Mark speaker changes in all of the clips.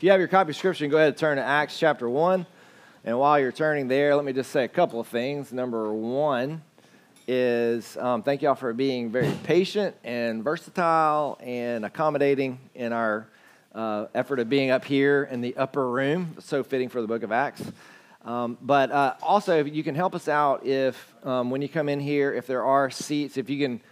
Speaker 1: If you have your copy of Scripture, go ahead and turn to Acts chapter 1. And while you're turning there, let me just say a couple of things. Number one is um, thank y'all for being very patient and versatile and accommodating in our uh, effort of being up here in the upper room. So fitting for the book of Acts. Um, but uh, also, you can help us out if, um, when you come in here, if there are seats, if you can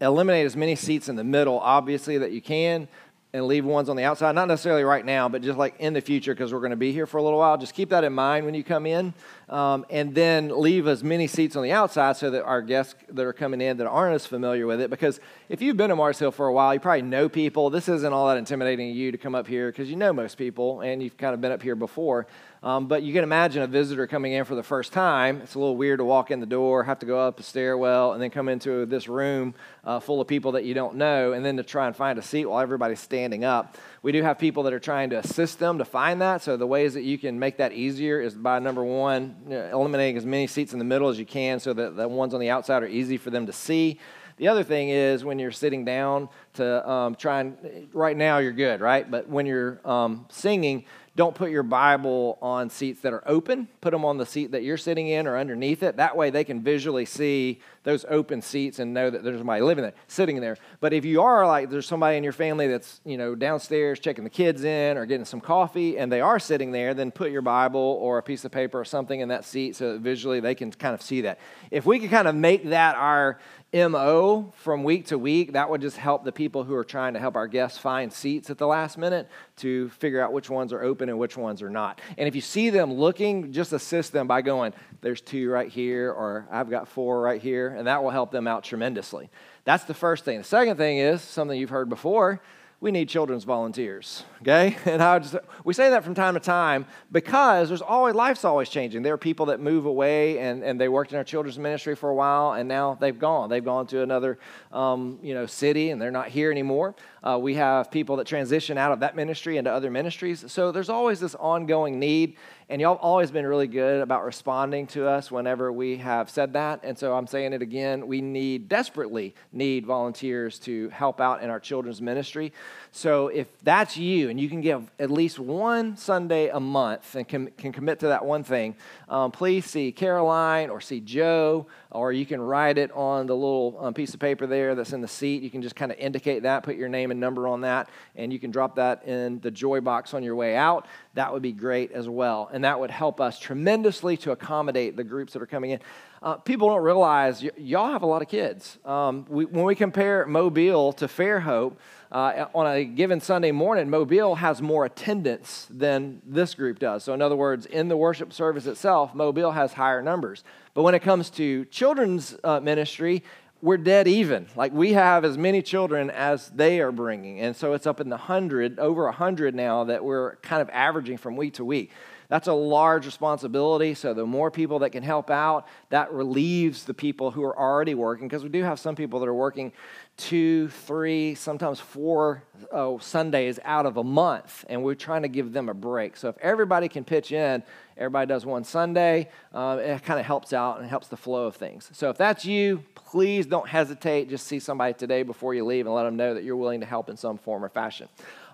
Speaker 1: eliminate as many seats in the middle, obviously, that you can and leave ones on the outside. Not necessarily right now, but just like in the future because we're going to be here for a little while. Just keep that in mind when you come in. Um, and then leave as many seats on the outside so that our guests that are coming in that aren't as familiar with it. Because if you've been to Mars Hill for a while, you probably know people. This isn't all that intimidating to you to come up here because you know most people and you've kind of been up here before. Um, but you can imagine a visitor coming in for the first time. It's a little weird to walk in the door, have to go up a stairwell, and then come into this room uh, full of people that you don't know, and then to try and find a seat while everybody's standing up. We do have people that are trying to assist them to find that. So the ways that you can make that easier is by number one, eliminating as many seats in the middle as you can so that the ones on the outside are easy for them to see. The other thing is when you're sitting down to um, try and, right now you're good, right? But when you're um, singing, don't put your Bible on seats that are open. Put them on the seat that you're sitting in or underneath it. That way they can visually see those open seats and know that there's somebody living there, sitting there. But if you are like there's somebody in your family that's, you know, downstairs checking the kids in or getting some coffee and they are sitting there, then put your Bible or a piece of paper or something in that seat so that visually they can kind of see that. If we could kind of make that our MO from week to week, that would just help the people who are trying to help our guests find seats at the last minute to figure out which ones are open and which ones are not. And if you see them looking, just assist them by going, there's two right here, or I've got four right here, and that will help them out tremendously. That's the first thing. The second thing is something you've heard before we need children's volunteers, okay? And I just, we say that from time to time because there's always, life's always changing. There are people that move away and, and they worked in our children's ministry for a while and now they've gone. They've gone to another, um, you know, city and they're not here anymore. Uh, we have people that transition out of that ministry into other ministries. So there's always this ongoing need. And y'all have always been really good about responding to us whenever we have said that. And so I'm saying it again. We need, desperately need volunteers to help out in our children's ministry. So if that's you and you can give at least one Sunday a month and can, can commit to that one thing, um, please see Caroline or see Joe, or you can write it on the little um, piece of paper there that's in the seat. You can just kind of indicate that, put your name and number on that, and you can drop that in the joy box on your way out. That would be great as well. And that would help us tremendously to accommodate the groups that are coming in. Uh, people don't realize y- y'all have a lot of kids. Um, we, when we compare Mobile to Fairhope, uh, on a given Sunday morning, Mobile has more attendance than this group does. So, in other words, in the worship service itself, Mobile has higher numbers. But when it comes to children's uh, ministry, we're dead even. Like we have as many children as they are bringing. And so it's up in the hundred, over a hundred now that we're kind of averaging from week to week. That's a large responsibility. So the more people that can help out, that relieves the people who are already working, because we do have some people that are working two, three, sometimes four oh, Sundays out of a month, and we're trying to give them a break. So if everybody can pitch in, everybody does one Sunday, uh, it kind of helps out and helps the flow of things. So if that's you, please don't hesitate. Just see somebody today before you leave and let them know that you're willing to help in some form or fashion.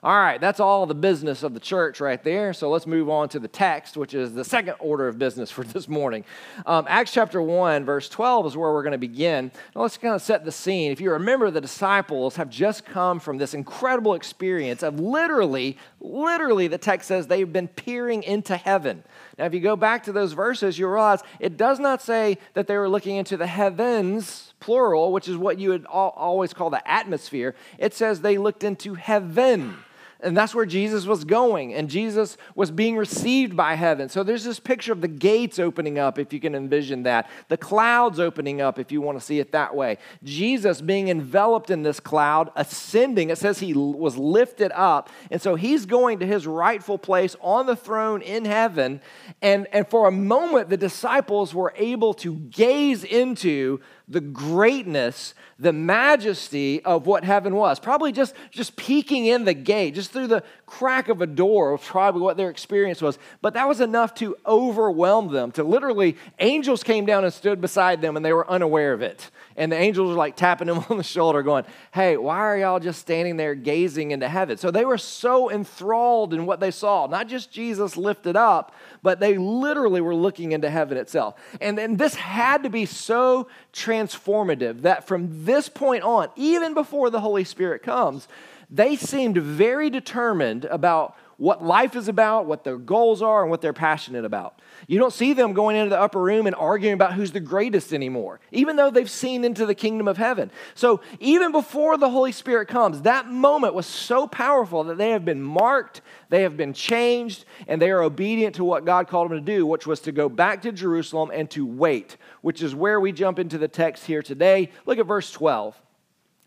Speaker 1: All right, that's all the business of the church right there. So let's move on to the text, which is the second order of business for this morning. Um, Acts chapter 1, verse 12 is where we're going to begin. Now let's kind of set the scene. If you remember, the disciples have just come from this incredible experience of literally, literally, the text says they've been peering into heaven. Now, if you go back to those verses, you realize it does not say that they were looking into the heavens, plural, which is what you would always call the atmosphere. It says they looked into heaven. And that's where Jesus was going. And Jesus was being received by heaven. So there's this picture of the gates opening up, if you can envision that. The clouds opening up, if you want to see it that way. Jesus being enveloped in this cloud, ascending. It says he was lifted up. And so he's going to his rightful place on the throne in heaven. And, and for a moment, the disciples were able to gaze into the greatness, the majesty of what heaven was. Probably just, just peeking in the gate, just through the crack of a door, of probably what their experience was. But that was enough to overwhelm them, to literally, angels came down and stood beside them and they were unaware of it. And the angels are like tapping him on the shoulder, going, Hey, why are y'all just standing there gazing into heaven? So they were so enthralled in what they saw, not just Jesus lifted up, but they literally were looking into heaven itself. And then this had to be so transformative that from this point on, even before the Holy Spirit comes, they seemed very determined about what life is about, what their goals are, and what they're passionate about. You don't see them going into the upper room and arguing about who's the greatest anymore, even though they've seen into the kingdom of heaven. So, even before the Holy Spirit comes, that moment was so powerful that they have been marked, they have been changed, and they are obedient to what God called them to do, which was to go back to Jerusalem and to wait, which is where we jump into the text here today. Look at verse 12.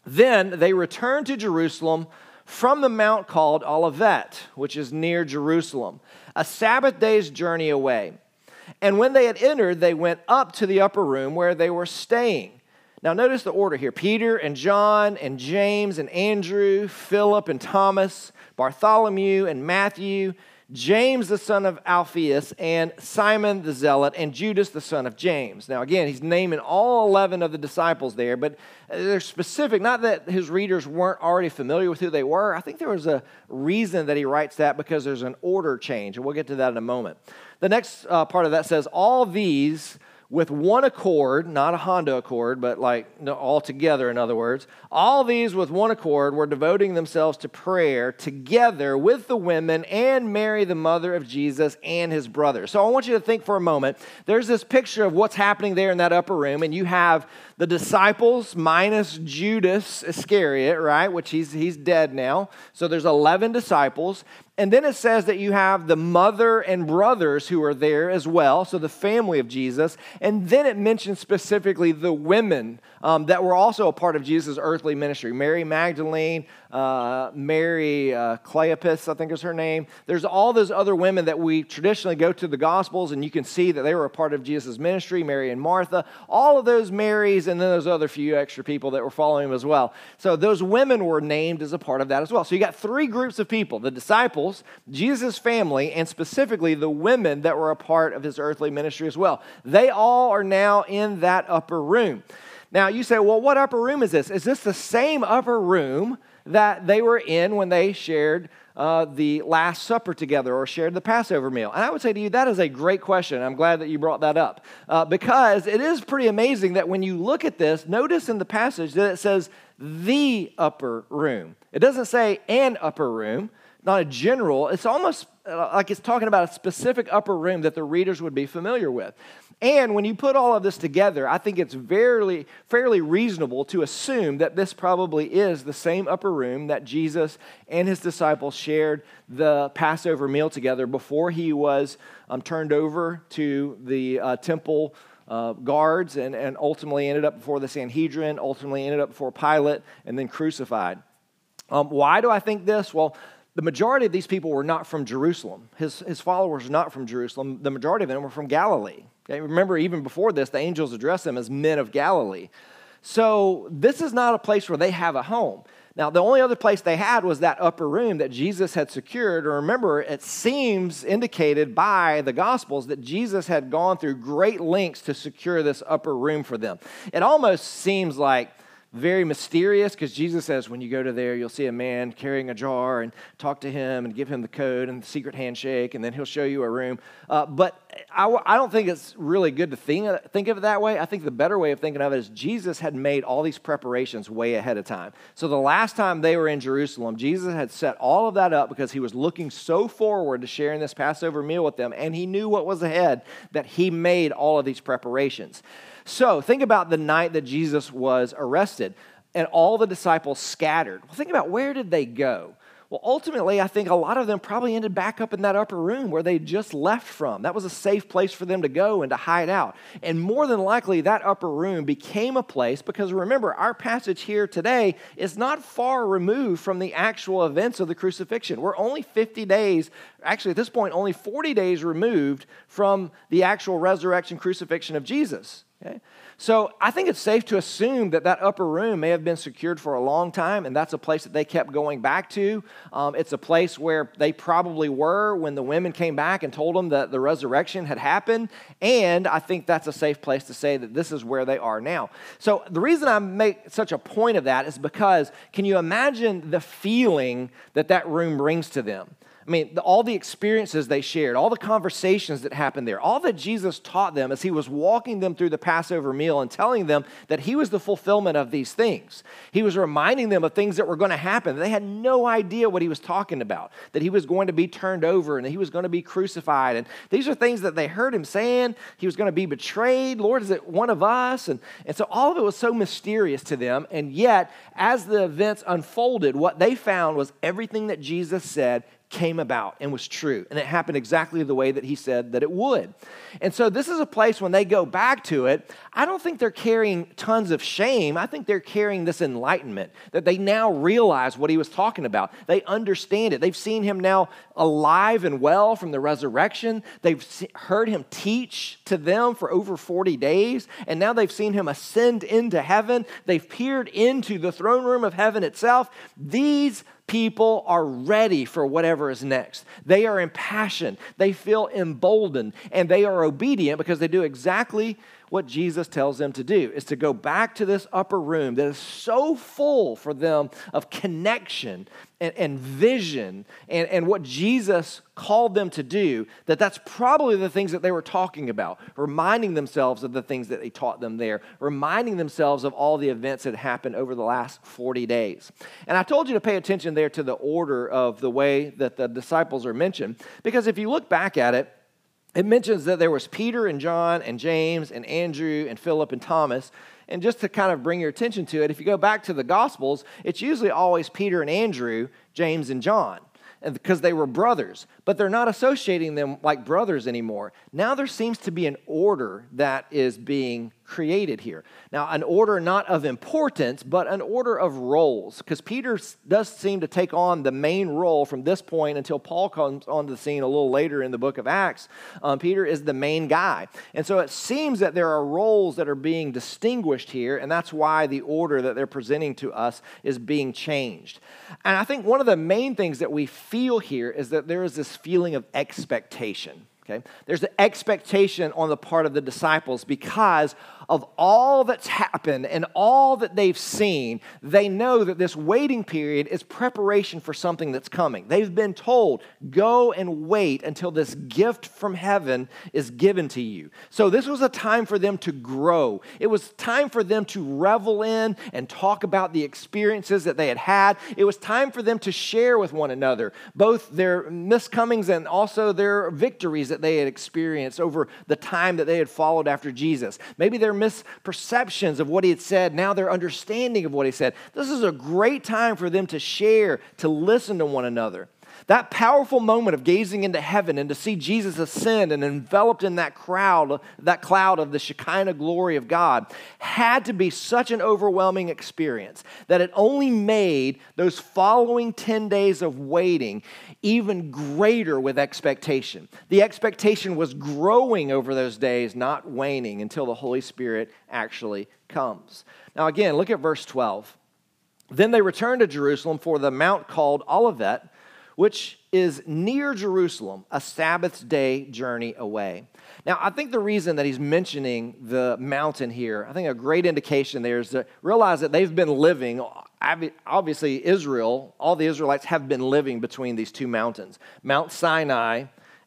Speaker 1: Then they returned to Jerusalem from the mount called Olivet, which is near Jerusalem, a Sabbath day's journey away. And when they had entered, they went up to the upper room where they were staying. Now, notice the order here Peter and John and James and Andrew, Philip and Thomas, Bartholomew and Matthew, James the son of Alphaeus, and Simon the Zealot, and Judas the son of James. Now, again, he's naming all 11 of the disciples there, but they're specific. Not that his readers weren't already familiar with who they were. I think there was a reason that he writes that because there's an order change, and we'll get to that in a moment. The next uh, part of that says, All these with one accord, not a Honda Accord, but like all together, in other words, all these with one accord were devoting themselves to prayer together with the women and Mary, the mother of Jesus, and his brother. So I want you to think for a moment. There's this picture of what's happening there in that upper room, and you have the disciples minus Judas Iscariot, right? Which he's, he's dead now. So there's 11 disciples. And then it says that you have the mother and brothers who are there as well, so the family of Jesus. And then it mentions specifically the women um, that were also a part of Jesus' earthly ministry Mary Magdalene, uh, Mary uh, Cleopas, I think is her name. There's all those other women that we traditionally go to the Gospels, and you can see that they were a part of Jesus' ministry Mary and Martha, all of those Marys, and then those other few extra people that were following him as well. So those women were named as a part of that as well. So you got three groups of people the disciples, Jesus' family, and specifically the women that were a part of his earthly ministry as well. They all are now in that upper room. Now, you say, well, what upper room is this? Is this the same upper room that they were in when they shared uh, the Last Supper together or shared the Passover meal? And I would say to you, that is a great question. I'm glad that you brought that up uh, because it is pretty amazing that when you look at this, notice in the passage that it says the upper room. It doesn't say an upper room, not a general. It's almost uh, like it's talking about a specific upper room that the readers would be familiar with. And when you put all of this together, I think it's fairly, fairly reasonable to assume that this probably is the same upper room that Jesus and his disciples shared the Passover meal together before he was um, turned over to the uh, temple uh, guards and, and ultimately ended up before the Sanhedrin, ultimately ended up before Pilate, and then crucified. Um, why do I think this? Well, the majority of these people were not from Jerusalem. His, his followers were not from Jerusalem. The majority of them were from Galilee. Okay? Remember, even before this, the angels addressed them as men of Galilee. So this is not a place where they have a home. Now, the only other place they had was that upper room that Jesus had secured. Or remember, it seems indicated by the Gospels that Jesus had gone through great lengths to secure this upper room for them. It almost seems like very mysterious because Jesus says, when you go to there, you'll see a man carrying a jar and talk to him and give him the code and the secret handshake, and then he'll show you a room. Uh, but I, I, don't think it's really good to think, think of it that way. I think the better way of thinking of it is Jesus had made all these preparations way ahead of time. So the last time they were in Jerusalem, Jesus had set all of that up because he was looking so forward to sharing this Passover meal with them, and he knew what was ahead that he made all of these preparations. So think about the night that Jesus was arrested and all the disciples scattered. Well, think about where did they go? Well, ultimately, I think a lot of them probably ended back up in that upper room where they just left from. That was a safe place for them to go and to hide out. And more than likely, that upper room became a place because remember, our passage here today is not far removed from the actual events of the crucifixion. We're only 50 days, actually, at this point, only 40 days removed from the actual resurrection crucifixion of Jesus. Okay? So I think it's safe to assume that that upper room may have been secured for a long time, and that's a place that they kept going back to. Um, it's a place where they probably were when the women came back and told them that the resurrection had happened. And I think that's a safe place to say that this is where they are now. So the reason I make such a point of that is because can you imagine the feeling that that room brings to them? I mean, the, all the experiences they shared, all the conversations that happened there, all that Jesus taught them as he was walking them through the Passover meal and telling them that he was the fulfillment of these things. He was reminding them of things that were going to happen. They had no idea what he was talking about, that he was going to be turned over and that he was going to be crucified. And these are things that they heard him saying. He was going to be betrayed. Lord, is it one of us? And, and so all of it was so mysterious to them. And yet, as the events unfolded, what they found was everything that Jesus said came about and was true. And it happened exactly the way that he said that it would. And so, this is a place when they go back to it, I don't think they're carrying tons of shame. I think they're carrying this enlightenment that they now realize what he was talking about. They understand it. They've seen him now alive and well from the resurrection. They've heard him teach to them for over 40 days. And now they've seen him ascend into heaven. They've peered into the throne room of heaven itself. These people are ready for whatever is next. They are impassioned, they feel emboldened, and they are obedient because they do exactly what Jesus tells them to do is to go back to this upper room that is so full for them of connection and, and vision and, and what Jesus called them to do, that that's probably the things that they were talking about, reminding themselves of the things that he taught them there, reminding themselves of all the events that happened over the last 40 days. And I told you to pay attention there to the order of the way that the disciples are mentioned, because if you look back at it, it mentions that there was Peter and John and James and Andrew and Philip and Thomas. And just to kind of bring your attention to it, if you go back to the Gospels, it's usually always Peter and Andrew, James and John because they were brothers, but they're not associating them like brothers anymore. Now there seems to be an order that is being created here. Now, an order not of importance, but an order of roles, because Peter does seem to take on the main role from this point until Paul comes onto the scene a little later in the book of Acts. Um, Peter is the main guy. And so it seems that there are roles that are being distinguished here, and that's why the order that they're presenting to us is being changed. And I think one of the main things that we feel here is that there is this feeling of expectation. Okay? There's an expectation on the part of the disciples because of all that's happened and all that they've seen, they know that this waiting period is preparation for something that's coming. They've been told, go and wait until this gift from heaven is given to you. So, this was a time for them to grow. It was time for them to revel in and talk about the experiences that they had had. It was time for them to share with one another both their miscomings and also their victories that they had experienced over the time that they had followed after Jesus. Maybe their misperceptions of what he had said, now their understanding of what he said. This is a great time for them to share, to listen to one another. That powerful moment of gazing into heaven and to see Jesus ascend and enveloped in that crowd, that cloud of the Shekinah glory of God, had to be such an overwhelming experience that it only made those following 10 days of waiting even greater with expectation. The expectation was growing over those days, not waning until the Holy Spirit actually comes. Now, again, look at verse 12. Then they returned to Jerusalem for the mount called Olivet which is near Jerusalem, a Sabbath day journey away. Now, I think the reason that he's mentioning the mountain here, I think a great indication there is to realize that they've been living, obviously, Israel, all the Israelites have been living between these two mountains Mount Sinai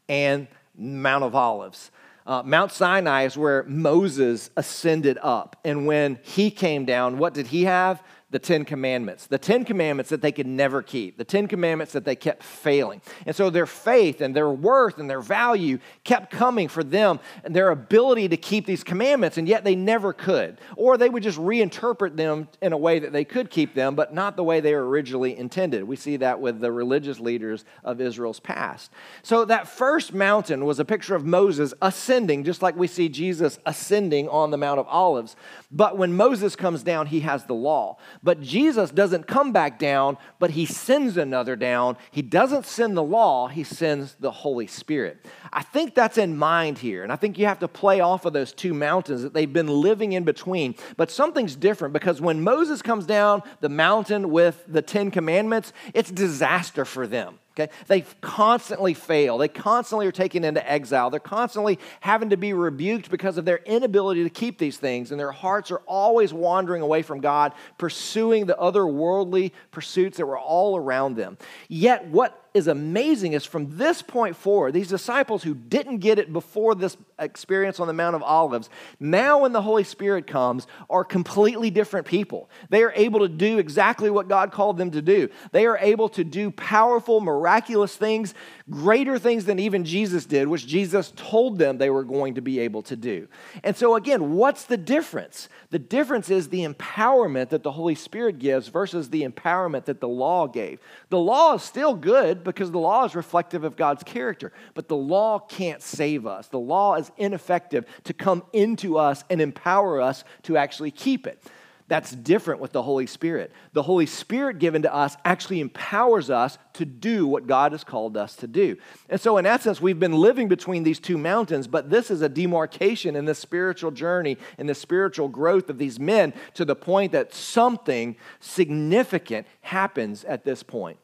Speaker 1: and Mount of Olives. Uh, Mount Sinai is where Moses ascended up. And when he came down, what did he have? The Ten Commandments, the Ten Commandments that they could never keep, the Ten Commandments that they kept failing. And so their faith and their worth and their value kept coming for them and their ability to keep these commandments, and yet they never could. Or they would just reinterpret them in a way that they could keep them, but not the way they were originally intended. We see that with the religious leaders of Israel's past. So that first mountain was a picture of Moses ascending, just like we see Jesus ascending on the Mount of Olives. But when Moses comes down, he has the law. But Jesus doesn't come back down, but he sends another down. He doesn't send the law, he sends the Holy Spirit. I think that's in mind here. And I think you have to play off of those two mountains that they've been living in between. But something's different because when Moses comes down the mountain with the Ten Commandments, it's disaster for them. Okay? They constantly fail. They constantly are taken into exile. They're constantly having to be rebuked because of their inability to keep these things. And their hearts are always wandering away from God, pursuing the other worldly pursuits that were all around them. Yet, what is amazing is from this point forward, these disciples who didn't get it before this experience on the Mount of Olives, now when the Holy Spirit comes, are completely different people. They are able to do exactly what God called them to do. They are able to do powerful, miraculous things, greater things than even Jesus did, which Jesus told them they were going to be able to do. And so, again, what's the difference? The difference is the empowerment that the Holy Spirit gives versus the empowerment that the law gave. The law is still good because the law is reflective of God's character, but the law can't save us. The law is ineffective to come into us and empower us to actually keep it. That's different with the Holy Spirit. The Holy Spirit given to us actually empowers us to do what God has called us to do. And so, in essence, we've been living between these two mountains, but this is a demarcation in the spiritual journey, and the spiritual growth of these men to the point that something significant happens at this point.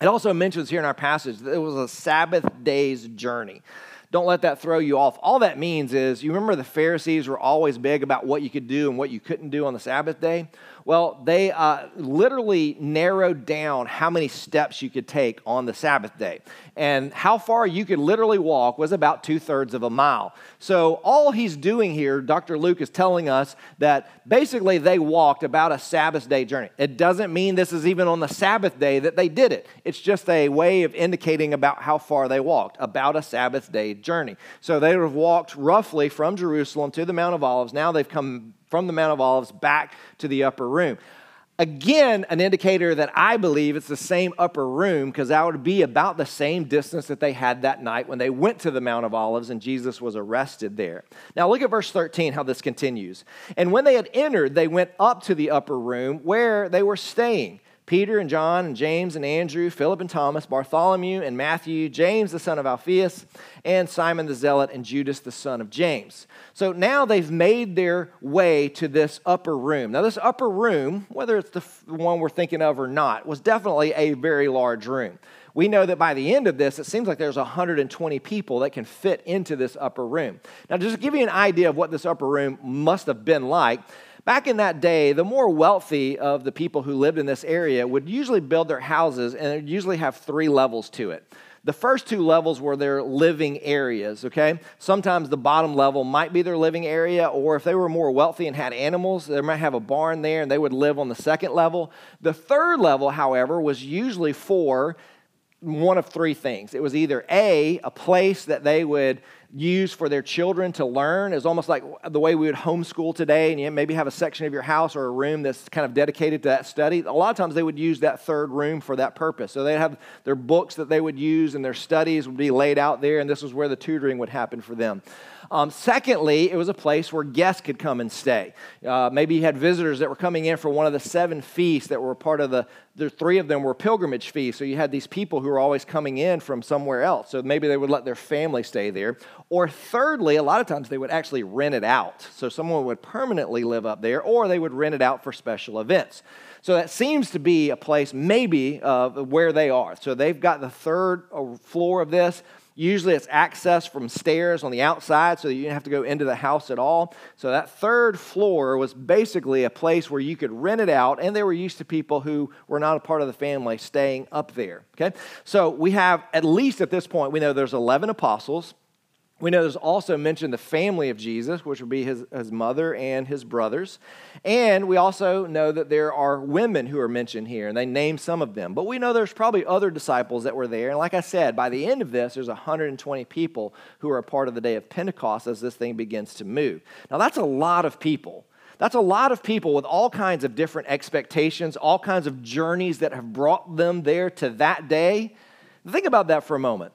Speaker 1: It also mentions here in our passage that it was a Sabbath day's journey. Don't let that throw you off. All that means is you remember the Pharisees were always big about what you could do and what you couldn't do on the Sabbath day? Well, they uh, literally narrowed down how many steps you could take on the Sabbath day. And how far you could literally walk was about two thirds of a mile. So, all he's doing here, Dr. Luke is telling us that basically they walked about a Sabbath day journey. It doesn't mean this is even on the Sabbath day that they did it, it's just a way of indicating about how far they walked, about a Sabbath day journey. So, they would have walked roughly from Jerusalem to the Mount of Olives. Now they've come from the Mount of Olives back to the upper room. Again, an indicator that I believe it's the same upper room because that would be about the same distance that they had that night when they went to the Mount of Olives and Jesus was arrested there. Now, look at verse 13, how this continues. And when they had entered, they went up to the upper room where they were staying. Peter and John and James and Andrew, Philip and Thomas, Bartholomew and Matthew, James the son of Alphaeus, and Simon the Zealot, and Judas the son of James. So now they've made their way to this upper room. Now, this upper room, whether it's the one we're thinking of or not, was definitely a very large room. We know that by the end of this, it seems like there's 120 people that can fit into this upper room. Now, just to give you an idea of what this upper room must have been like, Back in that day, the more wealthy of the people who lived in this area would usually build their houses and it usually have three levels to it. The first two levels were their living areas, okay? Sometimes the bottom level might be their living area, or if they were more wealthy and had animals, they might have a barn there and they would live on the second level. The third level, however, was usually for one of three things. It was either A, a place that they would use for their children to learn is almost like the way we would homeschool today, and you maybe have a section of your house or a room that's kind of dedicated to that study. A lot of times they would use that third room for that purpose. So they'd have their books that they would use, and their studies would be laid out there, and this was where the tutoring would happen for them. Um, secondly, it was a place where guests could come and stay. Uh, maybe you had visitors that were coming in for one of the seven feasts that were part of the, the three of them were pilgrimage feasts. So you had these people who were always coming in from somewhere else. So maybe they would let their family stay there. Or thirdly, a lot of times they would actually rent it out. So someone would permanently live up there, or they would rent it out for special events. So that seems to be a place maybe uh, where they are. So they've got the third uh, floor of this. Usually it's access from stairs on the outside so you didn't have to go into the house at all. So that third floor was basically a place where you could rent it out, and they were used to people who were not a part of the family staying up there. Okay? So we have, at least at this point, we know there's 11 apostles. We know there's also mentioned the family of Jesus, which would be his, his mother and his brothers. And we also know that there are women who are mentioned here, and they name some of them. But we know there's probably other disciples that were there. And like I said, by the end of this, there's 120 people who are a part of the day of Pentecost as this thing begins to move. Now, that's a lot of people. That's a lot of people with all kinds of different expectations, all kinds of journeys that have brought them there to that day. Think about that for a moment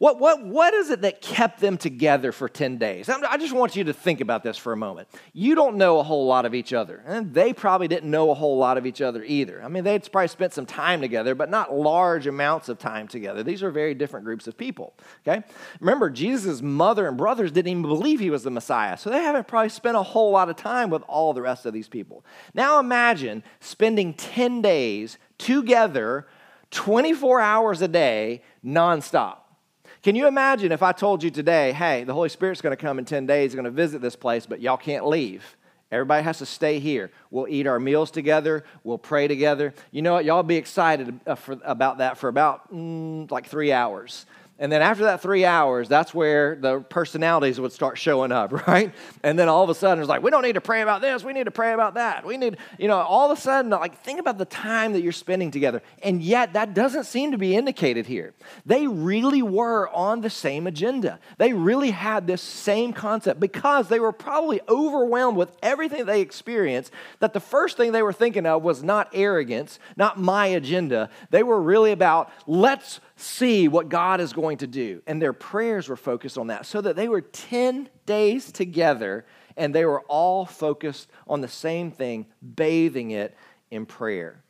Speaker 1: What, what, what is it that kept them together for 10 days? I just want you to think about this for a moment. You don't know a whole lot of each other, and they probably didn't know a whole lot of each other either. I mean, they'd probably spent some time together, but not large amounts of time together. These are very different groups of people, okay? Remember, Jesus' mother and brothers didn't even believe he was the Messiah, so they haven't probably spent a whole lot of time with all the rest of these people. Now imagine spending 10 days together, 24 hours a day, nonstop. Can you imagine if I told you today, hey, the Holy Spirit's going to come in 10 days, going to visit this place, but y'all can't leave? Everybody has to stay here. We'll eat our meals together. We'll pray together. You know what? Y'all be excited uh, about that for about mm, like three hours. And then after that three hours, that's where the personalities would start showing up, right? And then all of a sudden, it's like, we don't need to pray about this. We need to pray about that. We need, you know, all of a sudden, like, think about the time that you're spending together. And yet, that doesn't seem to be indicated here. They really were on the same agenda. They really had this same concept because they were probably overwhelmed with everything they experienced. That the first thing they were thinking of was not arrogance, not my agenda. They were really about, let's see what God is going to do. And their prayers were focused on that, so that they were 10 days together and they were all focused on the same thing, bathing it in prayer.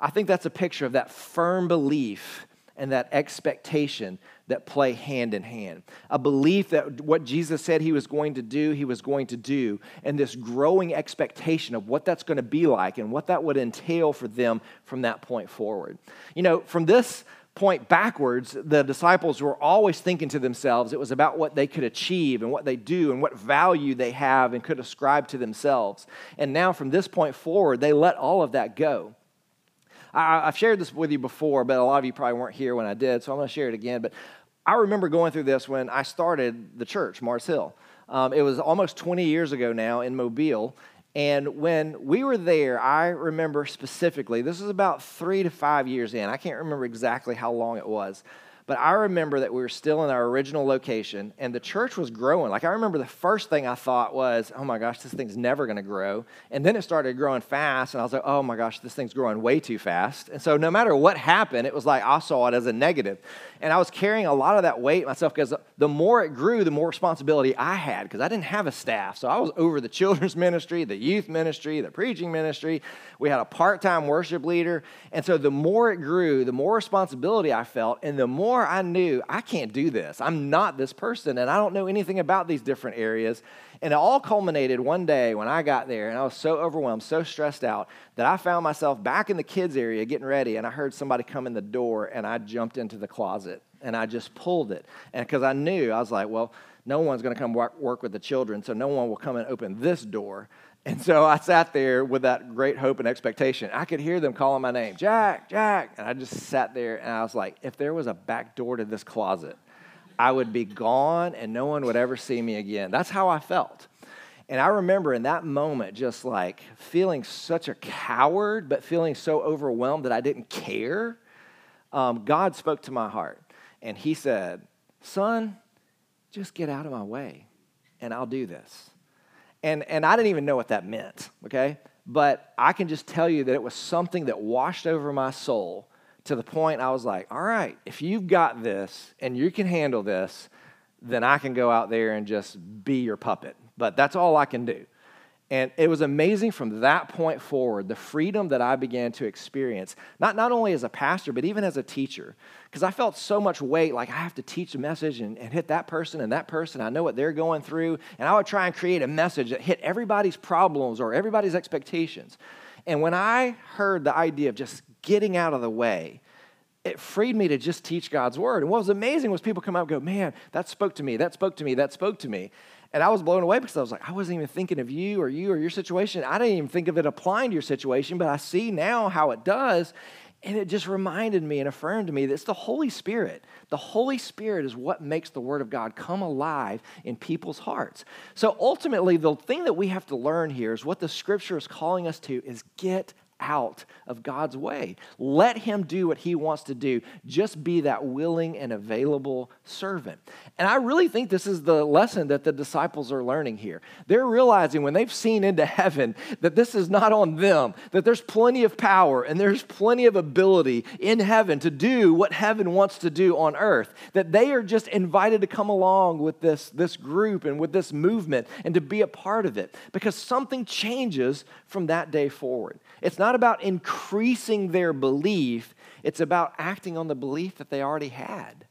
Speaker 1: I think that's a picture of that firm belief and that expectation that play hand in hand. A belief that what Jesus said he was going to do, he was going to do, and this growing expectation of what that's going to be like and what that would entail for them from that point forward. You know, from this point backwards, the disciples were always thinking to themselves it was about what they could achieve and what they do and what value they have and could ascribe to themselves. And now, from this point forward, they let all of that go. I, have shared this with you before, but a lot of you probably weren't here when I did, so I'm going to share it again. But I remember going through this when I started the church, Mars Hill. Um, it was almost 20 years ago now in Mobile, and when we were there, I remember specifically, this was about three to five years in. I can't remember exactly how long it was. But I remember that we were still in our original location and the church was growing. Like, I remember the first thing I thought was, oh my gosh, this thing's never going to grow. And then it started growing fast, and I was like, oh my gosh, this thing's growing way too fast. And so, no matter what happened, it was like I saw it as a negative. And I was carrying a lot of that weight myself because the more it grew, the more responsibility I had because I didn't have a staff. So, I was over the children's ministry, the youth ministry, the preaching ministry. We had a part time worship leader. And so, the more it grew, the more responsibility I felt, and the more I knew I can't do this. I'm not this person, and I don't know anything about these different areas. And it all culminated one day when I got there, and I was so overwhelmed, so stressed out, that I found myself back in the kids' area getting ready, and I heard somebody come in the door, and I jumped into the closet, and I just pulled it. And because I knew, I was like, well, no one's going to come work with the children, so no one will come and open this door. And so I sat there with that great hope and expectation. I could hear them calling my name, Jack, Jack. And I just sat there and I was like, if there was a back door to this closet, I would be gone and no one would ever see me again. That's how I felt. And I remember in that moment just like feeling such a coward, but feeling so overwhelmed that I didn't care. Um, God spoke to my heart and He said, Son, just get out of my way and I'll do this. And, and I didn't even know what that meant, okay? But I can just tell you that it was something that washed over my soul to the point I was like, all right, if you've got this and you can handle this, then I can go out there and just be your puppet. But that's all I can do. And it was amazing from that point forward, the freedom that I began to experience, not, not only as a pastor, but even as a teacher. Because I felt so much weight, like I have to teach a message and, and hit that person and that person. I know what they're going through. And I would try and create a message that hit everybody's problems or everybody's expectations. And when I heard the idea of just getting out of the way, it freed me to just teach God's word. And what was amazing was people come up and go, Man, that spoke to me, that spoke to me, that spoke to me. And I was blown away because I was like, I wasn't even thinking of you or you or your situation. I didn't even think of it applying to your situation, but I see now how it does. And it just reminded me and affirmed me that it's the Holy Spirit. The Holy Spirit is what makes the Word of God come alive in people's hearts. So ultimately, the thing that we have to learn here is what the Scripture is calling us to is get out of God's way. Let Him do what He wants to do. Just be that willing and available servant. And I really think this is the lesson that the disciples are learning here. They're realizing when they've seen into heaven that this is not on them, that there's plenty of power and there's plenty of ability in heaven to do what heaven wants to do on earth, that they are just invited to come along with this, this group and with this movement and to be a part of it because something changes from that day forward. It's not about increasing their belief, it's about acting on the belief that they already had.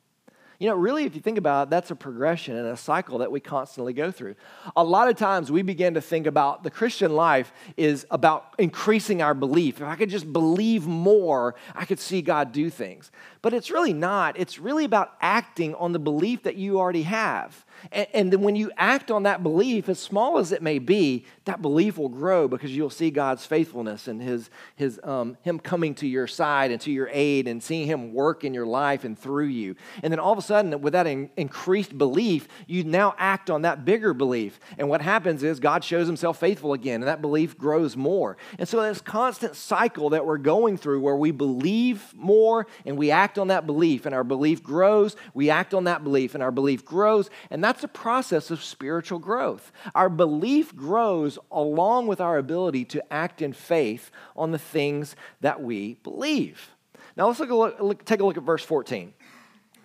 Speaker 1: You know, really, if you think about it, that's a progression and a cycle that we constantly go through. A lot of times we begin to think about the Christian life is about increasing our belief. If I could just believe more, I could see God do things. But it's really not. It's really about acting on the belief that you already have. And, and then when you act on that belief, as small as it may be, that belief will grow because you'll see God's faithfulness and his, his, um, Him coming to your side and to your aid and seeing Him work in your life and through you. And then all of a sudden, with that in, increased belief, you now act on that bigger belief. And what happens is God shows Himself faithful again, and that belief grows more. And so, this constant cycle that we're going through where we believe more and we act on that belief, and our belief grows, we act on that belief, and our belief grows. And that's a process of spiritual growth. Our belief grows along with our ability to act in faith on the things that we believe. Now let's look, look, take a look at verse 14.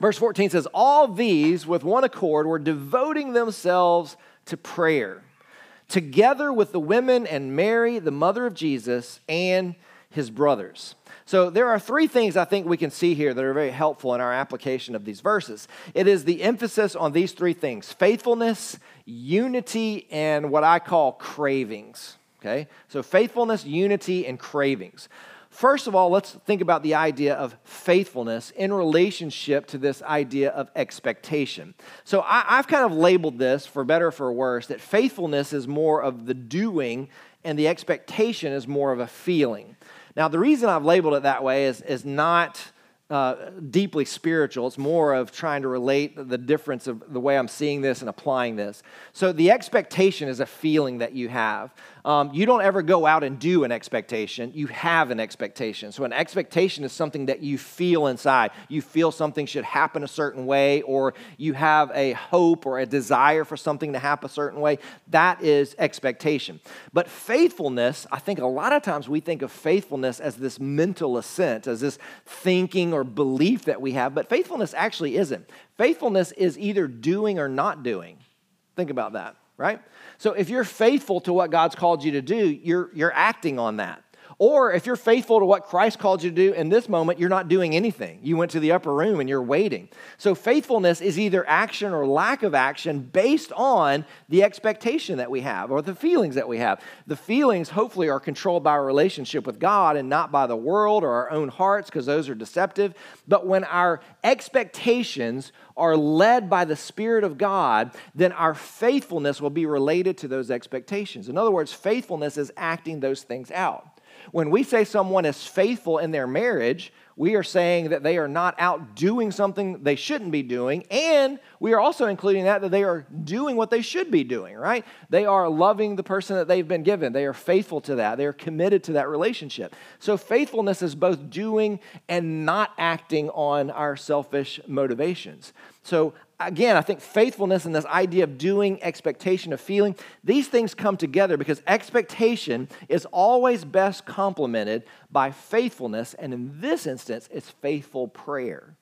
Speaker 1: Verse 14 says, All these with one accord were devoting themselves to prayer, together with the women and Mary, the mother of Jesus, and his brothers. So there are three things I think we can see here that are very helpful in our application of these verses. It is the emphasis on these three things faithfulness, unity, and what I call cravings. Okay? So faithfulness, unity, and cravings. First of all, let's think about the idea of faithfulness in relationship to this idea of expectation. So I, have kind of labeled this, for better or for worse, that faithfulness is more of the doing and the expectation is more of a feeling. Now, the reason I've labeled it that way is, is not uh, deeply spiritual. It's more of trying to relate the difference of the way I'm seeing this and applying this. So, the expectation is a feeling that you have. Um, you don't ever go out and do an expectation, you have an expectation. So, an expectation is something that you feel inside. You feel something should happen a certain way, or you have a hope or a desire for something to happen a certain way. That is expectation. But faithfulness, I think a lot of times we think of faithfulness as this mental assent, as this thinking or belief that we have, but faithfulness actually isn't. Faithfulness is either doing or not doing. Think about that, right? So if you're faithful to what God's called you to do, you're, you're acting on that. Or if you're faithful to what Christ called you to do in this moment, you're not doing anything. You went to the upper room and you're waiting. So faithfulness is either action or lack of action based on the expectation that we have or the feelings that we have. The feelings, hopefully, are controlled by our relationship with God and not by the world or our own hearts because those are deceptive. But when our expectations are led by the Spirit of God, then our faithfulness will be related to those expectations. In other words, faithfulness is acting those things out. When we say someone is faithful in their marriage, we are saying that they are not out doing something they shouldn't be doing, and we are also including that that they are doing what they should be doing, right? They are loving the person that they've been given. They are faithful to that. They are committed to that relationship. So faithfulness is both doing and not acting on our selfish motivations. So again, I think faithfulness and this idea of doing, expectation of feeling, these things come together because expectation is always best complemented by faithfulness. And in this instance, it's faithful prayer.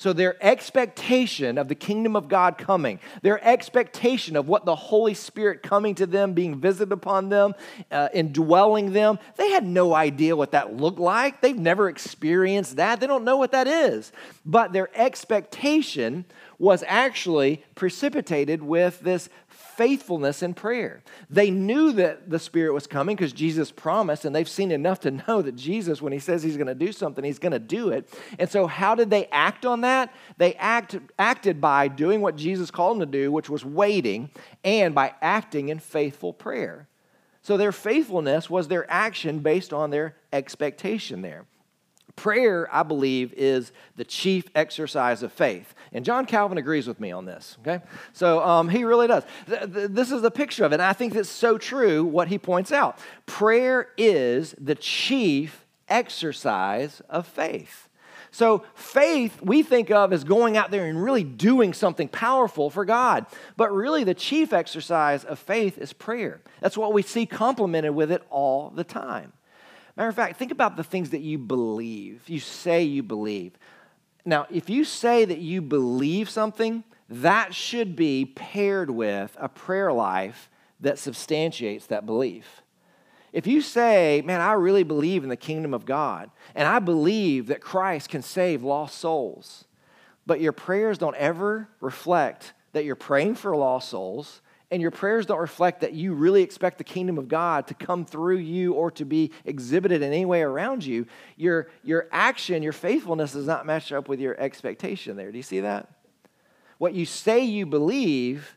Speaker 1: So, their expectation of the kingdom of God coming, their expectation of what the Holy Spirit coming to them, being visited upon them, uh, indwelling them, they had no idea what that looked like. They've never experienced that. They don't know what that is. But their expectation was actually precipitated with this faithfulness in prayer. They knew that the Spirit was coming because Jesus promised, and they've seen enough to know that Jesus, when He says He's going to do something, He's going to do it. And so, how did they act on that? They act, acted by doing what Jesus called them to do, which was waiting, and by acting in faithful prayer. So, their faithfulness was their action based on their expectation there. Prayer, I believe, is the chief exercise of faith. And John Calvin agrees with me on this, okay? So um, he really does. This is the picture of it. And I think that's so true what he points out. Prayer is the chief exercise of faith. So, faith we think of as going out there and really doing something powerful for God. But really, the chief exercise of faith is prayer. That's what we see complemented with it all the time. Matter of fact, think about the things that you believe, you say you believe. Now, if you say that you believe something, that should be paired with a prayer life that substantiates that belief. If you say, man, I really believe in the kingdom of God, and I believe that Christ can save lost souls, but your prayers don't ever reflect that you're praying for lost souls, and your prayers don't reflect that you really expect the kingdom of God to come through you or to be exhibited in any way around you, your, your action, your faithfulness does not match up with your expectation there. Do you see that? What you say you believe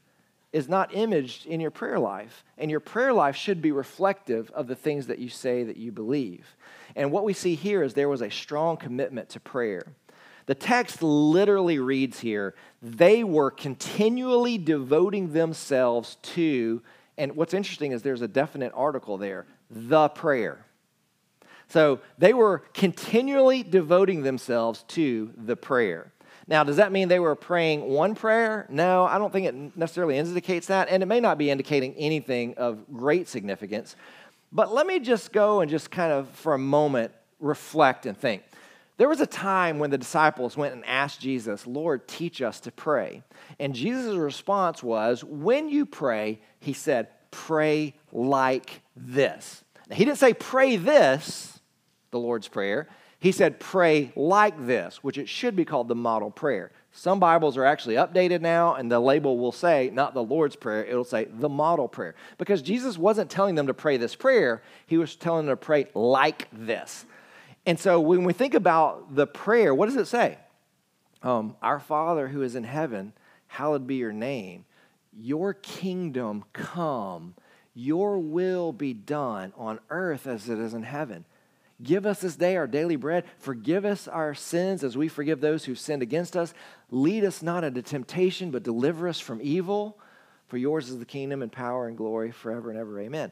Speaker 1: is not imaged in your prayer life. And your prayer life should be reflective of the things that you say that you believe. And what we see here is there was a strong commitment to prayer. The text literally reads here, they were continually devoting themselves to, and what's interesting is there's a definite article there, the prayer. So they were continually devoting themselves to the prayer. Now, does that mean they were praying one prayer? No, I don't think it necessarily indicates that, and it may not be indicating anything of great significance. But let me just go and just kind of, for a moment, reflect and think. There was a time when the disciples went and asked Jesus, Lord, teach us to pray. And Jesus' response was, When you pray, he said, pray like this. Now, he didn't say, Pray this, the Lord's Prayer. He said, pray like this, which it should be called the model prayer. Some Bibles are actually updated now, and the label will say not the Lord's Prayer, it'll say the model prayer. Because Jesus wasn't telling them to pray this prayer, he was telling them to pray like this. And so when we think about the prayer, what does it say? Um, Our Father who is in heaven, hallowed be your name. Your kingdom come, your will be done on earth as it is in heaven. Give us this day our daily bread. Forgive us our sins as we forgive those who sinned against us. Lead us not into temptation, but deliver us from evil. For yours is the kingdom and power and glory forever and ever. Amen.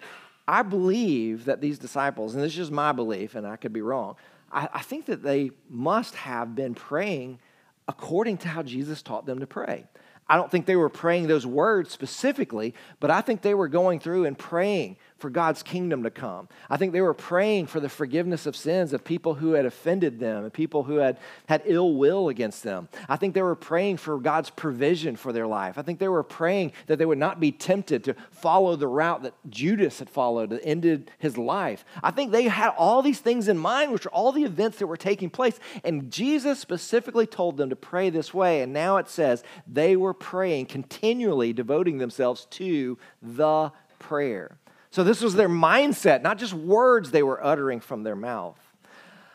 Speaker 1: I believe that these disciples, and this is just my belief, and I could be wrong, I, I think that they must have been praying according to how Jesus taught them to pray. I don't think they were praying those words specifically, but I think they were going through and praying for God's kingdom to come. I think they were praying for the forgiveness of sins of people who had offended them and people who had had ill will against them. I think they were praying for God's provision for their life. I think they were praying that they would not be tempted to follow the route that Judas had followed that ended his life. I think they had all these things in mind, which are all the events that were taking place. And Jesus specifically told them to pray this way. And now it says they were praying, continually devoting themselves to the prayer. So this was their mindset, not just words they were uttering from their mouth.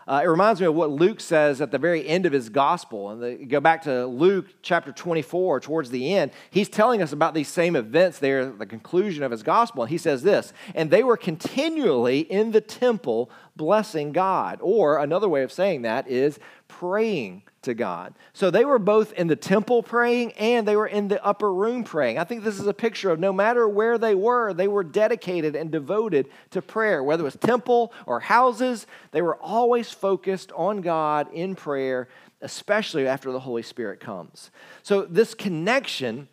Speaker 1: Uh, it reminds me of what Luke says at the very end of his gospel. And the, go back to Luke chapter 24, towards the end, he's telling us about these same events there at the conclusion of his gospel. And he says this, and they were continually in the temple blessing God. Or another way of saying that is praying to God. So they were both in the temple praying and they were in the upper room praying. I think this is a picture of no matter where they were, they were dedicated and devoted to prayer. Whether it was temple or houses, they were always focused on God in prayer, especially after the Holy Spirit comes. So this connection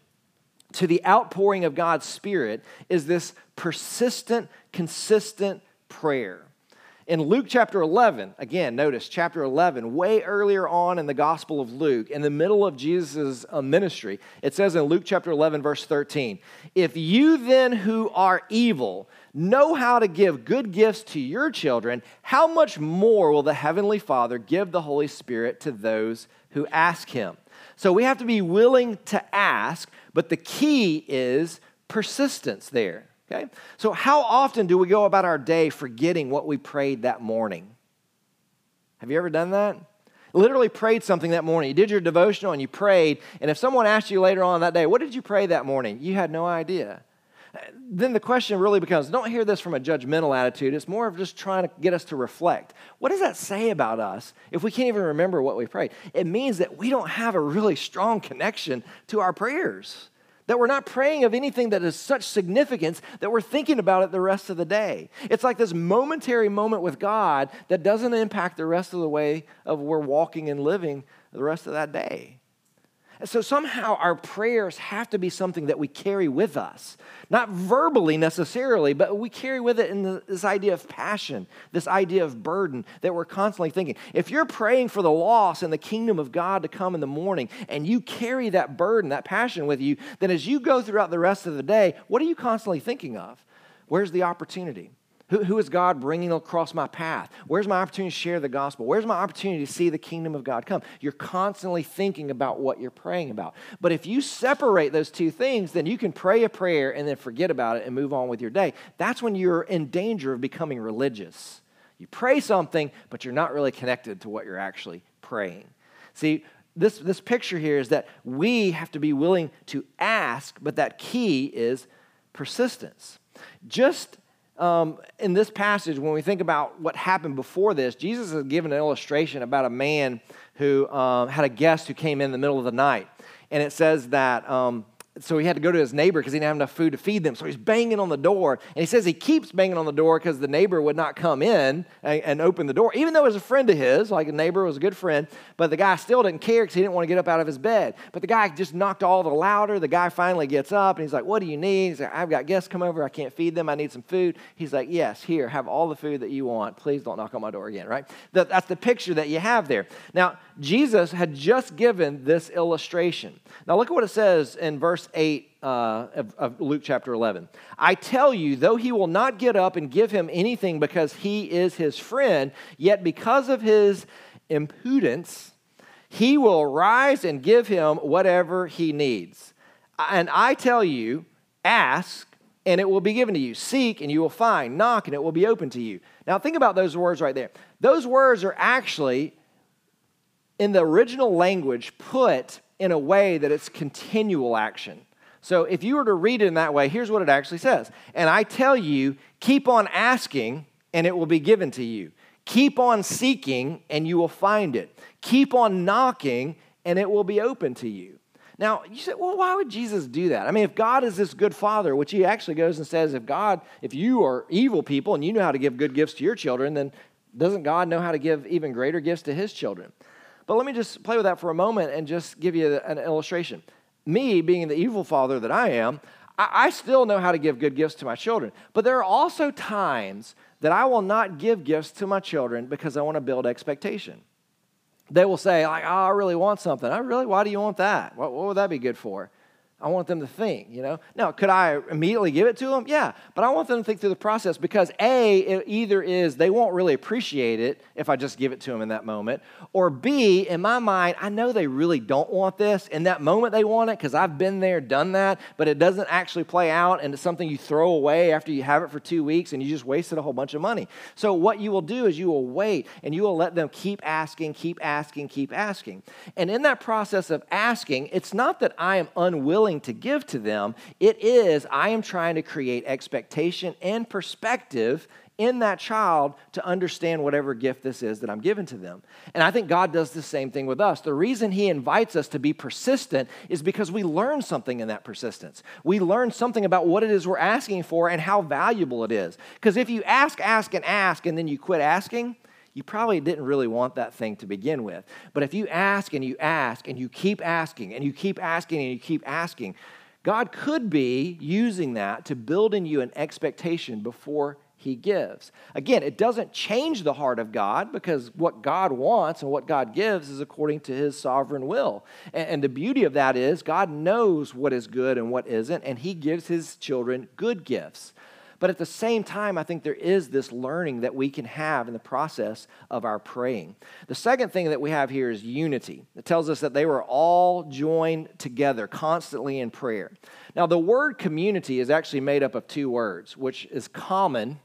Speaker 1: to the outpouring of God's Spirit is this persistent, consistent prayer. In Luke chapter 11, again, notice chapter 11, way earlier on in the Gospel of Luke, in the middle of Jesus' uh, ministry, it says in Luke chapter 11, verse 13, If you then who are evil know how to give good gifts to your children, how much more will the Heavenly Father give the Holy Spirit to those who ask Him? So we have to be willing to ask, but the key is persistence there. Okay? So, how often do we go about our day forgetting what we prayed that morning? Have you ever done that? Literally prayed something that morning. You did your devotional and you prayed, and if someone asked you later on that day, What did you pray that morning? You had no idea. then the question really becomes don't hear this from a judgmental attitude. It's more of just trying to get us to reflect. What does that say about us if we can't even remember what we prayed? It means that we don't have a really strong connection to our prayers. That we're not praying of anything that is such significance that we're thinking about it the rest of the day. It's like this momentary moment with God that doesn't impact the rest of the way of we're walking and living the rest of that day. And so somehow our prayers have to be something that we carry with us. Not verbally necessarily, but we carry with it in the, this idea of passion, this idea of burden that we're constantly thinking. If you're praying for the loss and the kingdom of God to come in the morning and you carry that burden, that passion with you, then as you go throughout the rest of the day, what are you constantly thinking of? Where's the opportunity? Who, who is God bringing across my path? Where's my opportunity to share the gospel? Where's my opportunity to see the kingdom of God come? You're constantly thinking about what you're praying about. But if you separate those two things, then you can pray a prayer and then forget about it and move on with your day. That's when you're in danger of becoming religious. You pray something, but you're not really connected to what you're actually praying. See, this, this picture here is that we have to be willing to ask, but that key is persistence. Just um, in this passage, when we think about what happened before this, Jesus has given an illustration about a man who um, had a guest who came in the middle of the night. And it says that um, so he had to go to his neighbor because he didn't have enough food to feed them. So he's banging on the door. And he says he keeps banging on the door because the neighbor would not come in and, and, open the door, even though it was a friend of his, like a neighbor was a good friend. But the guy still didn't care because he didn't want to get up out of his bed. But the guy just knocked all the louder. The guy finally gets up and he's like, What do you need? He's like, I've got guests come over. I can't feed them. I need some food. He's like, Yes, here, have all the food that you want. Please don't knock on my door again, right? That's the picture that you have there. Now, Jesus had just given this illustration. Now, look at what it says in verse 8 uh, of, of Luke chapter 11. I tell you, though he will not get up and give him anything because he is his friend, yet because of his impudence, he will rise and give him whatever he needs. And I tell you, ask and it will be given to you. Seek and you will find. Knock and it will be open to you. Now, think about those words right there. Those words are actually, in the original language, put in a way that it's continual action. So if you were to read it in that way, here's what it actually says. And I tell you, keep on asking, and it will be given to you. Keep on seeking, and you will find it. Keep on knocking, and it will be open to you. Now, you say, well, why would Jesus do that? I mean, if God is this good father, which he actually goes and says, if God, if you are evil people and you know how to give good gifts to your children, then doesn't God know how to give even greater gifts to his children? But let me just play with that for a moment and just give you an illustration me being the evil father that I am, I, still know how to give good gifts to my children. But there are also times that I will not give gifts to my children because I want to build expectation. They will say, like, oh, I really want something. I really, why do you want that? What, what would that be good for? I want them to think, you know. Now, could I immediately give it to them? Yeah, but I want them to think through the process because A, it either is they won't really appreciate it if I just give it to them in that moment, or B, in my mind, I know they really don't want this. In that moment, they want it because I've been there, done that, but it doesn't actually play out and it's something you throw away after you have it for two weeks and you just wasted a whole bunch of money. So, what you will do is you will wait and you will let them keep asking, keep asking, keep asking. And in that process of asking, it's not that I am unwilling willing to give to them. It is, I am trying to create expectation and perspective in that child to understand whatever gift this is that I'm giving to them. And I think God does the same thing with us. The reason He invites us to be persistent is because we learn something in that persistence. We learn something about what it is we're asking for and how valuable it is. Because if you ask, ask, and ask, and then you quit asking, you probably didn't really want that thing to begin with. But if you ask and you ask and you keep asking and you keep asking and you keep asking, God could be using that to build in you an expectation before he gives. Again, it doesn't change the heart of God because what God wants and what God gives is according to his sovereign will. And, the beauty of that is God knows what is good and what isn't, and he gives his children good gifts. But at the same time, I think there is this learning that we can have in the process of our praying. The second thing that we have here is unity. It tells us that they were all joined together constantly in prayer. Now, the word community is actually made up of two words, which is common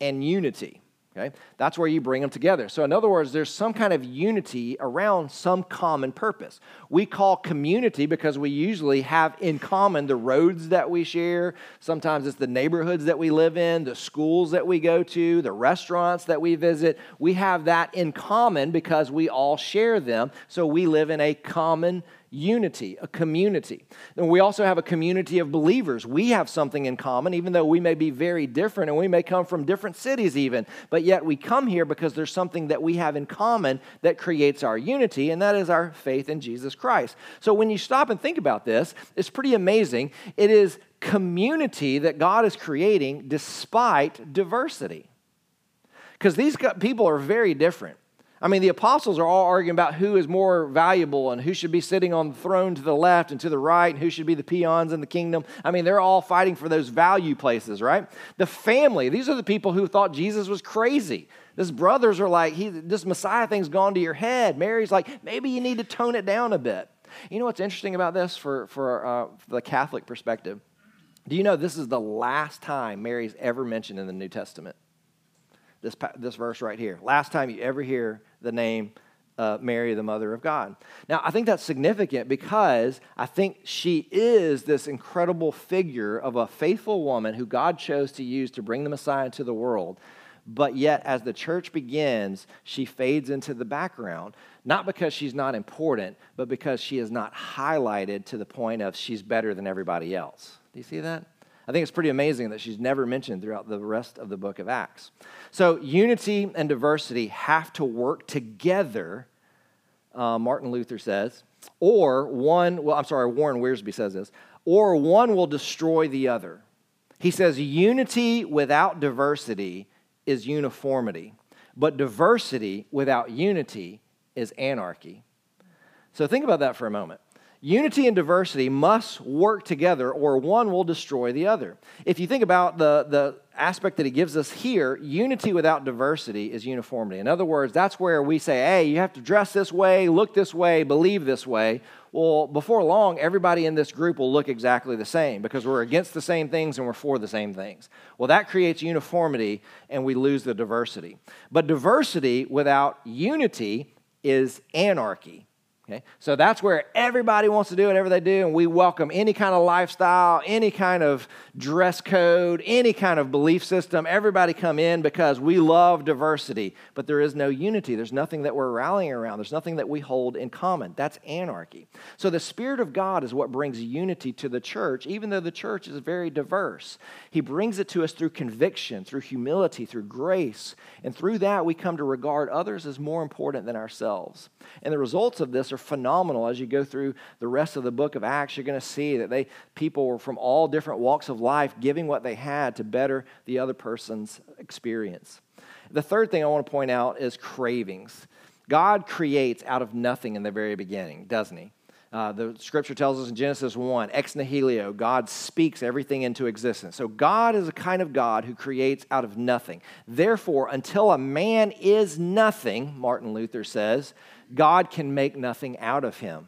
Speaker 1: and unity. Okay? That's where you bring them together. So, in other words, there's some kind of unity around some common purpose. We call community because we usually have in common the roads that we share. Sometimes it's the neighborhoods that we live in, the schools that we go to, the restaurants that we visit. We have that in common because we all share them. So, we live in a common unity, a community. And we also have a community of believers. We have something in common, even though we may be very different and we may come from different cities, even. But yet we come here because there's something that we have in common that creates our unity, and that is our faith in Jesus Christ. So when you stop and think about this, it's pretty amazing. It is community that God is creating despite diversity. Because these people are very different. I mean, the apostles are all arguing about who is more valuable and who should be sitting on the throne to the left and to the right and who should be the peons in the kingdom. I mean, they're all fighting for those value places, right? The family, these are the people who thought Jesus was crazy. His brothers are like, this Messiah thing's gone to your head. Mary's like, maybe you need to tone it down a bit. You know what's interesting about this for, for, uh, for the Catholic perspective? Do you know this is the last time Mary's ever mentioned in the New Testament? This, this verse right here. Last time you ever hear the name uh, Mary, the mother of God. Now, I think that's significant because I think she is this incredible figure of a faithful woman who God chose to use to bring the Messiah to the world. But yet, as the church begins, she fades into the background, not because she's not important, but because she is not highlighted to the point of she's better than everybody else. Do you see that? I think it's pretty amazing that she's never mentioned throughout the rest of the book of Acts. So, unity and diversity have to work together, uh, Martin Luther says, or one, well, I'm sorry, Warren Wiersbe says this, or one will destroy the other. He says, unity without diversity is uniformity, but diversity without unity is anarchy. So, think about that for a moment. Unity and diversity must work together, or one will destroy the other. If you think about the, the aspect that he gives us here, unity without diversity is uniformity. In other words, that's where we say, hey, you have to dress this way, look this way, believe this way. Well, before long, everybody in this group will look exactly the same because we're against the same things and we're for the same things. Well, that creates uniformity and we lose the diversity. But diversity without unity is anarchy. Okay? So that's where everybody wants to do whatever they do, and we welcome any kind of lifestyle, any kind of dress code, any kind of belief system. Everybody come in because we love diversity, but there is no unity. There's nothing that we're rallying around, there's nothing that we hold in common. That's anarchy. So the Spirit of God is what brings unity to the church, even though the church is very diverse. He brings it to us through conviction, through humility, through grace, and through that we come to regard others as more important than ourselves. And the results of this are phenomenal. As you go through the rest of the book of Acts, you're going to see that they people were from all different walks of life giving what they had to better the other person's experience. The third thing I want to point out is cravings. God creates out of nothing in the very beginning, doesn't he? Uh, the scripture tells us in Genesis 1, ex nihilo, God speaks everything into existence. So God is a kind of God who creates out of nothing. Therefore, until a man is nothing, Martin Luther says, God can make nothing out of him.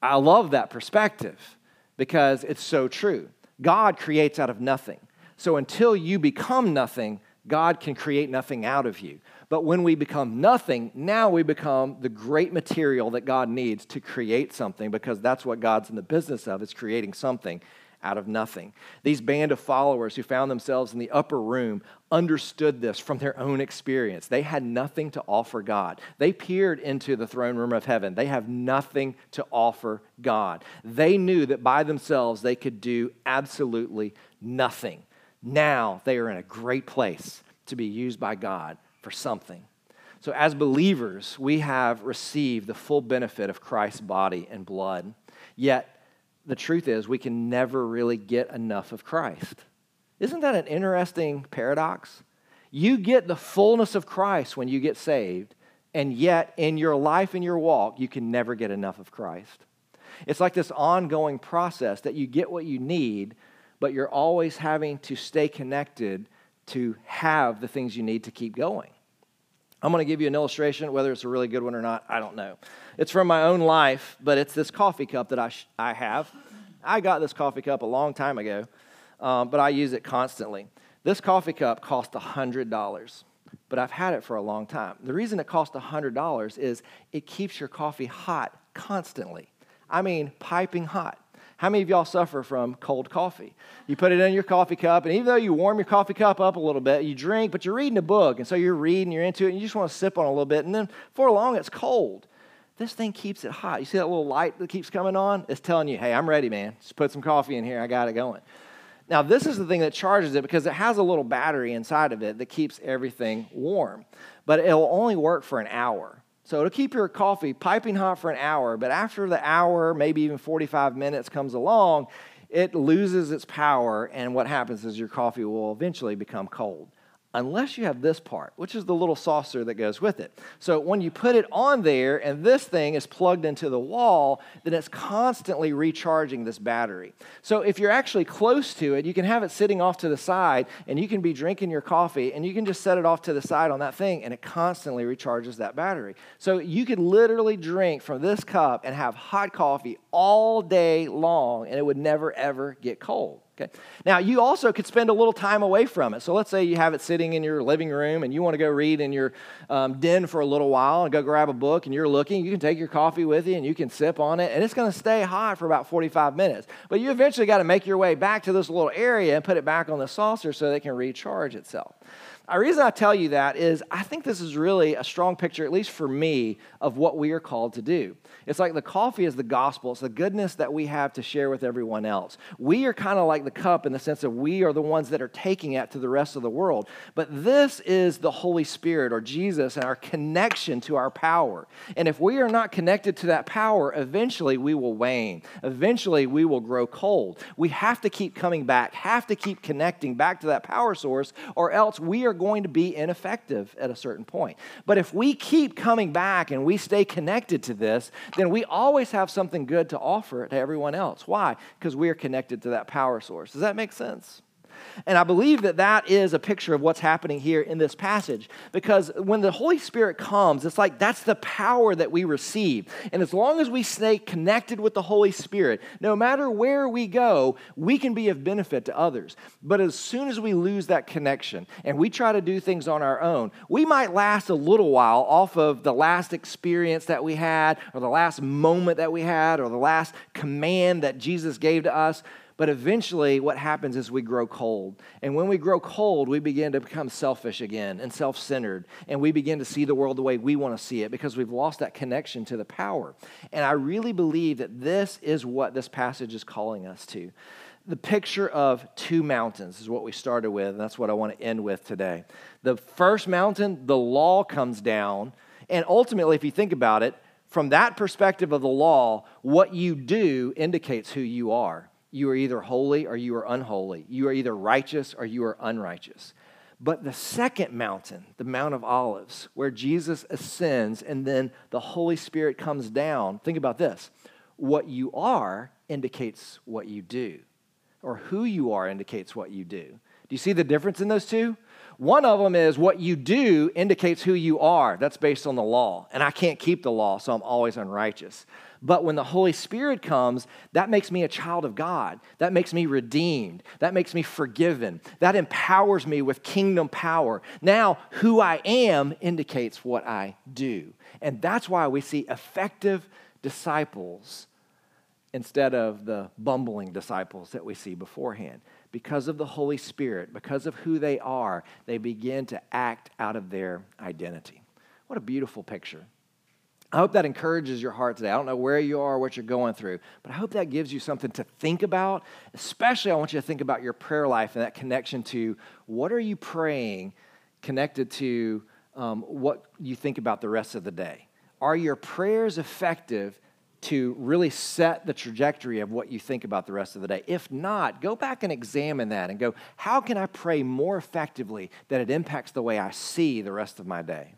Speaker 1: I love that perspective because it's so true. God creates out of nothing. So until you become nothing, God can create nothing out of you. But when we become nothing, now we become the great material that God needs to create something because that's what God's in the business of, is creating something out of nothing. These band of followers who found themselves in the upper room understood this from their own experience. They had nothing to offer God. They peered into the throne room of heaven. They have nothing to offer God. They knew that by themselves they could do absolutely nothing. Now they are in a great place to be used by God for something. So, as believers, we have received the full benefit of Christ's body and blood. Yet, the truth is, we can never really get enough of Christ. Isn't that an interesting paradox? You get the fullness of Christ when you get saved, and yet in your life and your walk, you can never get enough of Christ. It's like this ongoing process that you get what you need, but you're always having to stay connected to have the things you need to keep going. I'm going to give you an illustration, whether it's a really good one or not, I don't know. It's from my own life, but it's this coffee cup that I, sh- I have. I got this coffee cup a long time ago, um, but I use it constantly. This coffee cup cost $100, but I've had it for a long time. The reason it costs $100 is it keeps your coffee hot constantly. I mean, piping hot. How many of y'all suffer from cold coffee? You put it in your coffee cup, and even though you warm your coffee cup up a little bit, you drink, but you're reading a book, and so you're reading, you're into it, and you just want to sip on a little bit, and then for long it's cold. This thing keeps it hot. You see that little light that keeps coming on? It's telling you, hey, I'm ready, man. Just put some coffee in here. I got it going. Now, this is the thing that charges it because it has a little battery inside of it that keeps everything warm, but it'll only work for an hour. So it'll keep your coffee piping hot for an hour, but after the hour, maybe even 45 minutes comes along, it loses its power, and what happens is your coffee will eventually become cold unless you have this part, which is the little saucer that goes with it. So when you put it on there and this thing is plugged into the wall, then it's constantly recharging this battery. So if you're actually close to it, you can have it sitting off to the side and you can be drinking your coffee and you can just set it off to the side on that thing and it constantly recharges that battery. So you could literally drink from this cup and have hot coffee all day long and it would never ever get cold. Okay. Now, you also could spend a little time away from it. So, let's say you have it sitting in your living room and you want to go read in your um, den for a little while and go grab a book and you're looking. You can take your coffee with you and you can sip on it, and it's going to stay hot for about 45 minutes. But you eventually got to make your way back to this little area and put it back on the saucer so that it can recharge itself. The reason I tell you that is I think this is really a strong picture, at least for me, of what we are called to do. It's like the coffee is the gospel, it's the goodness that we have to share with everyone else. We are kind of like the cup in the sense that we are the ones that are taking it to the rest of the world. But this is the Holy Spirit or Jesus and our connection to our power. And if we are not connected to that power, eventually we will wane. Eventually we will grow cold. We have to keep coming back, have to keep connecting back to that power source, or else we are going to be ineffective at a certain point. But if we keep coming back and we stay connected to this, then we always have something good to offer to everyone else. Why? Because we are connected to that power source. Does that make sense? And I believe that that is a picture of what's happening here in this passage because when the Holy Spirit comes, it's like that's the power that we receive. And as long as we stay connected with the Holy Spirit, no matter where we go, we can be of benefit to others. But as soon as we lose that connection and we try to do things on our own, we might last a little while off of the last experience that we had or the last moment that we had or the last command that Jesus gave to us. But eventually, what happens is we grow cold. And when we grow cold, we begin to become selfish again and self centered. And we begin to see the world the way we want to see it because we've lost that connection to the power. And I really believe that this is what this passage is calling us to. The picture of two mountains is what we started with, and that's what I want to end with today. The first mountain, the law comes down. And ultimately, if you think about it, from that perspective of the law, what you do indicates who you are. You are either holy or you are unholy. You are either righteous or you are unrighteous. But the second mountain, the Mount of Olives, where Jesus ascends and then the Holy Spirit comes down, think about this. What you are indicates what you do, or who you are indicates what you do. Do you see the difference in those two? One of them is what you do indicates who you are. That's based on the law. And I can't keep the law, so I'm always unrighteous. But when the Holy Spirit comes, that makes me a child of God. That makes me redeemed. That makes me forgiven. That empowers me with kingdom power. Now, who I am indicates what I do. And that's why we see effective disciples instead of the bumbling disciples that we see beforehand. Because of the Holy Spirit, because of who they are, they begin to act out of their identity. What a beautiful picture. I hope that encourages your heart today. I don't know where you are, what you're going through, but I hope that gives you something to think about. Especially, I want you to think about your prayer life and that connection to what are you praying connected to um, what you think about the rest of the day. Are your prayers effective to really set the trajectory of what you think about the rest of the day? If not, go back and examine that and go, how can I pray more effectively that it impacts the way I see the rest of my day?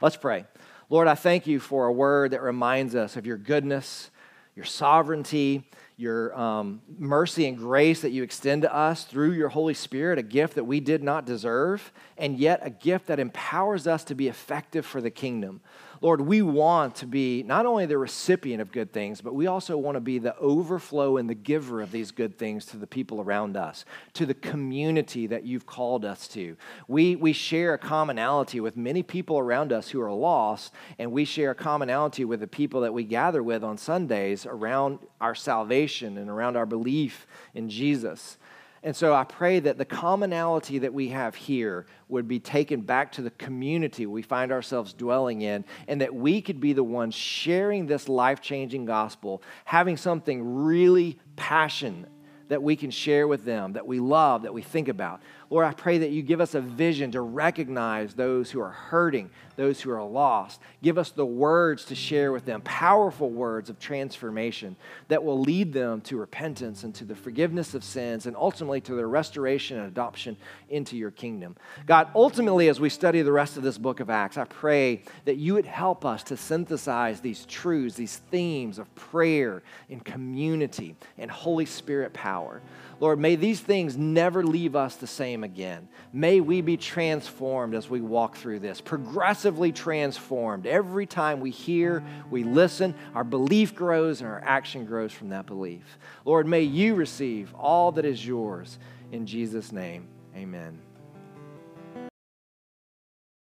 Speaker 1: Let's pray. Lord, I thank you for a word that reminds us of your goodness, your sovereignty, your um, mercy and grace that you extend to us through your Holy Spirit, a gift that we did not deserve, and yet a gift that empowers us to be effective for the kingdom. Lord, we want to be not only the recipient of good things, but we also want to be the overflow and the giver of these good things to the people around us, to the community that you've called us to. We, we share a commonality with many people around us who are lost, and we share a commonality with the people that we gather with on Sundays around our salvation and around our belief in Jesus. And so I pray that the commonality that we have here would be taken back to the community we find ourselves dwelling in, and that we could be the ones sharing this life changing gospel, having something really passionate that we can share with them, that we love, that we think about. Lord, I pray that you give us a vision to recognize those who are hurting, those who are lost. Give us the words to share with them, powerful words of transformation that will lead them to repentance and to the forgiveness of sins and ultimately to their restoration and adoption into your kingdom. God, ultimately, as we study the rest of this book of Acts, I pray that you would help us to synthesize these truths, these themes of prayer and community and Holy Spirit power. Lord, may these things never leave us the same again. May we be transformed as we walk through this, progressively transformed. Every time we hear, we listen, our belief grows and our action grows from that belief. Lord, may you receive all that is yours. In Jesus' name, amen.